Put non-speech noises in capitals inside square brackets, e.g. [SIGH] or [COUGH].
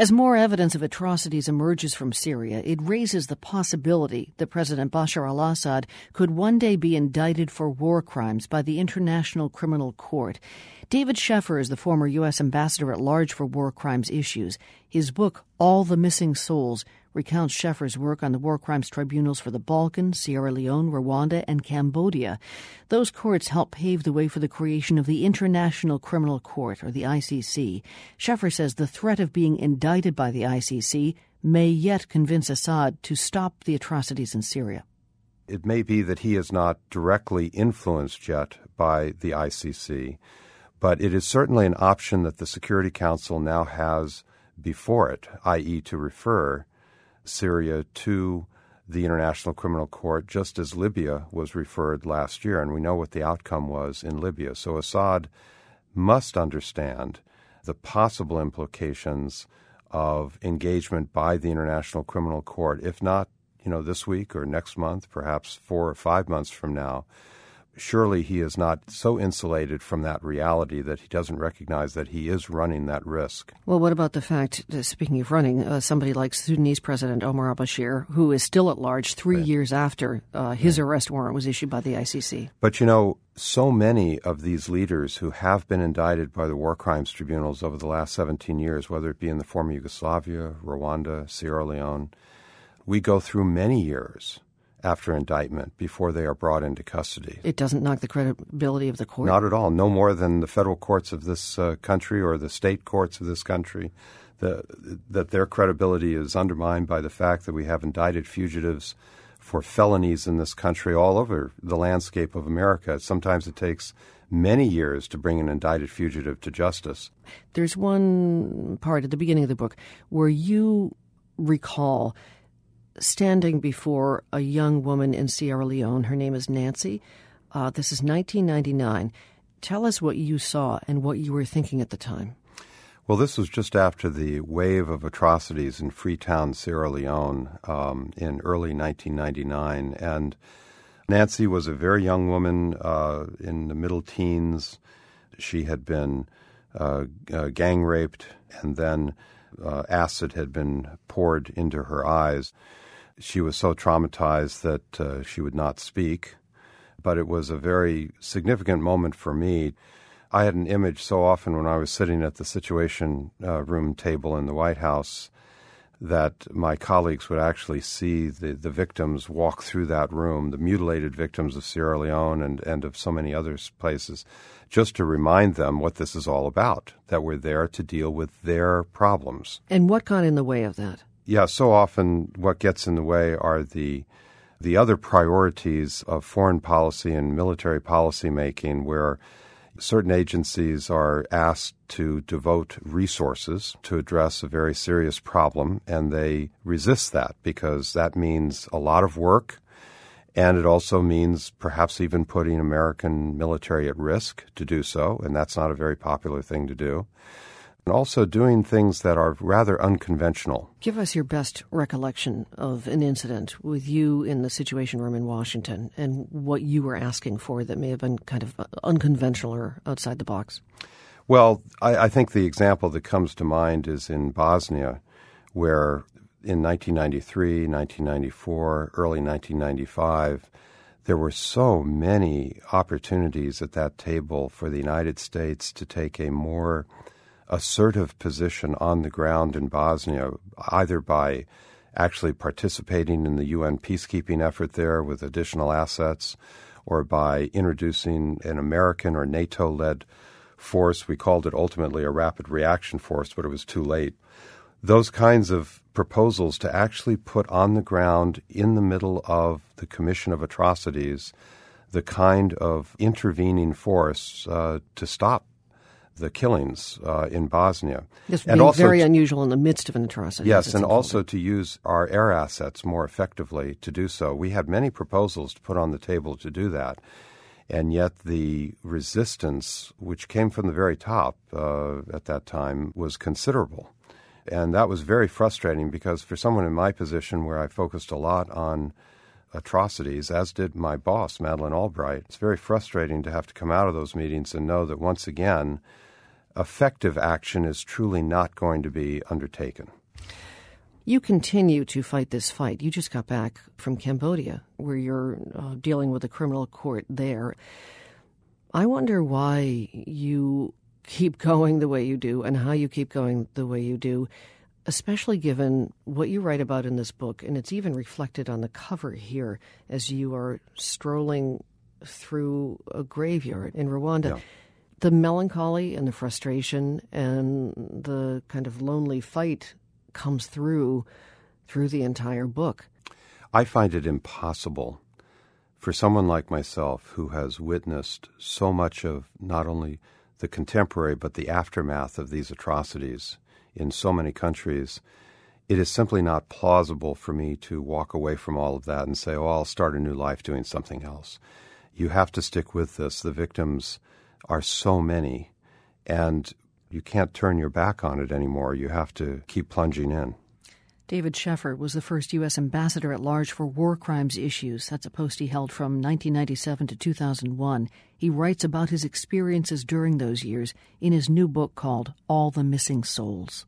As more evidence of atrocities emerges from Syria, it raises the possibility that President Bashar al Assad could one day be indicted for war crimes by the International Criminal Court. David Scheffer is the former U.S. ambassador at large for war crimes issues. His book, All the Missing Souls, recounts Scheffer's work on the war crimes tribunals for the Balkans, Sierra Leone, Rwanda, and Cambodia. Those courts helped pave the way for the creation of the International Criminal Court, or the ICC. Scheffer says the threat of being indicted by the ICC may yet convince Assad to stop the atrocities in Syria. It may be that he is not directly influenced yet by the ICC, but it is certainly an option that the Security Council now has before it, i.e., to refer Syria to the International Criminal Court, just as Libya was referred last year, and we know what the outcome was in Libya. So Assad must understand the possible implications of engagement by the International Criminal Court, if not, you know, this week or next month, perhaps four or five months from now, surely he is not so insulated from that reality that he doesn't recognize that he is running that risk. Well, what about the fact, that, speaking of running, uh, somebody like Sudanese President Omar al Bashir, who is still at large three right. years after uh, his right. arrest warrant was issued by the ICC? But you know, so many of these leaders who have been indicted by the war crimes tribunals over the last 17 years, whether it be in the former Yugoslavia, Rwanda, Sierra Leone, we go through many years after indictment before they are brought into custody. It doesn't knock the credibility of the court? Not at all. No more than the federal courts of this uh, country or the state courts of this country. The, that their credibility is undermined by the fact that we have indicted fugitives for felonies in this country all over the landscape of America. Sometimes it takes many years to bring an indicted fugitive to justice. There's one part at the beginning of the book where you recall standing before a young woman in Sierra Leone. Her name is Nancy. Uh, this is 1999. Tell us what you saw and what you were thinking at the time. Well, this was just after the wave of atrocities in Freetown, Sierra Leone, um, in early 1999. And Nancy was a very young woman uh, in the middle teens. She had been uh, uh, gang raped, and then uh, acid had been poured into her eyes she was so traumatized that uh, she would not speak. But it was a very significant moment for me. I had an image so often when I was sitting at the Situation uh, Room table in the White House that my colleagues would actually see the, the victims walk through that room, the mutilated victims of Sierra Leone and, and of so many other places, just to remind them what this is all about, that we're there to deal with their problems. And what got in the way of that? yeah, so often what gets in the way are the the other priorities of foreign policy and military policy making, where certain agencies are asked to devote resources to address a very serious problem, and they resist that because that means a lot of work, and it also means perhaps even putting American military at risk to do so, and that's not a very popular thing to do and also doing things that are rather unconventional. Give us your best recollection of an incident with you in the Situation Room in Washington and what you were asking for that may have been kind of unconventional or outside the box. Well, I, I think the example that comes to mind is in Bosnia, where in 1993, 1994, early 1995, there were so many opportunities at that table for the United States to take a more assertive position on the ground in Bosnia, either by actually participating in the UN peacekeeping effort there with additional assets or by introducing an American or NATO led force. We called it ultimately a rapid reaction force, but it was too late. Those kinds of proposals to actually put on the ground in the middle of the commission of atrocities the kind of intervening force uh, to stop the killings uh, in Bosnia. This and also very unusual in the midst of an atrocity. Yes, and also to use our air assets more effectively to do so. We had many proposals to put on the table to do that, and yet the resistance, which came from the very top uh, at that time, was considerable. And that was very frustrating because for someone in my position where I focused a lot on atrocities, as did my boss, Madeleine Albright. It's very frustrating to have to come out of those meetings and know that once again, effective action is truly not going to be undertaken. You continue to fight this fight. You just got back from Cambodia, where you're uh, dealing with a criminal court there. I wonder why you keep [LAUGHS] going the way you do and how you keep going the way you do, especially given what you write about in this book. And it's even reflected on the cover here as you are strolling through a graveyard in Rwanda. Yeah. The melancholy and the frustration and the kind of lonely fight comes through through the entire book. I find it impossible for someone like myself who has witnessed so much of not only the contemporary but the aftermath of these atrocities in so many countries, it is simply not plausible for me to walk away from all of that and say, oh, I'll start a new life doing something else. You have to stick with this. The victims are so many, and you can't turn your back on it anymore. You have to keep plunging in. David Scheffer was the first U.S. ambassador at large for war crimes issues. That's a post he held from 1997 to 2001. He writes about his experiences during those years in his new book called All the Missing Souls.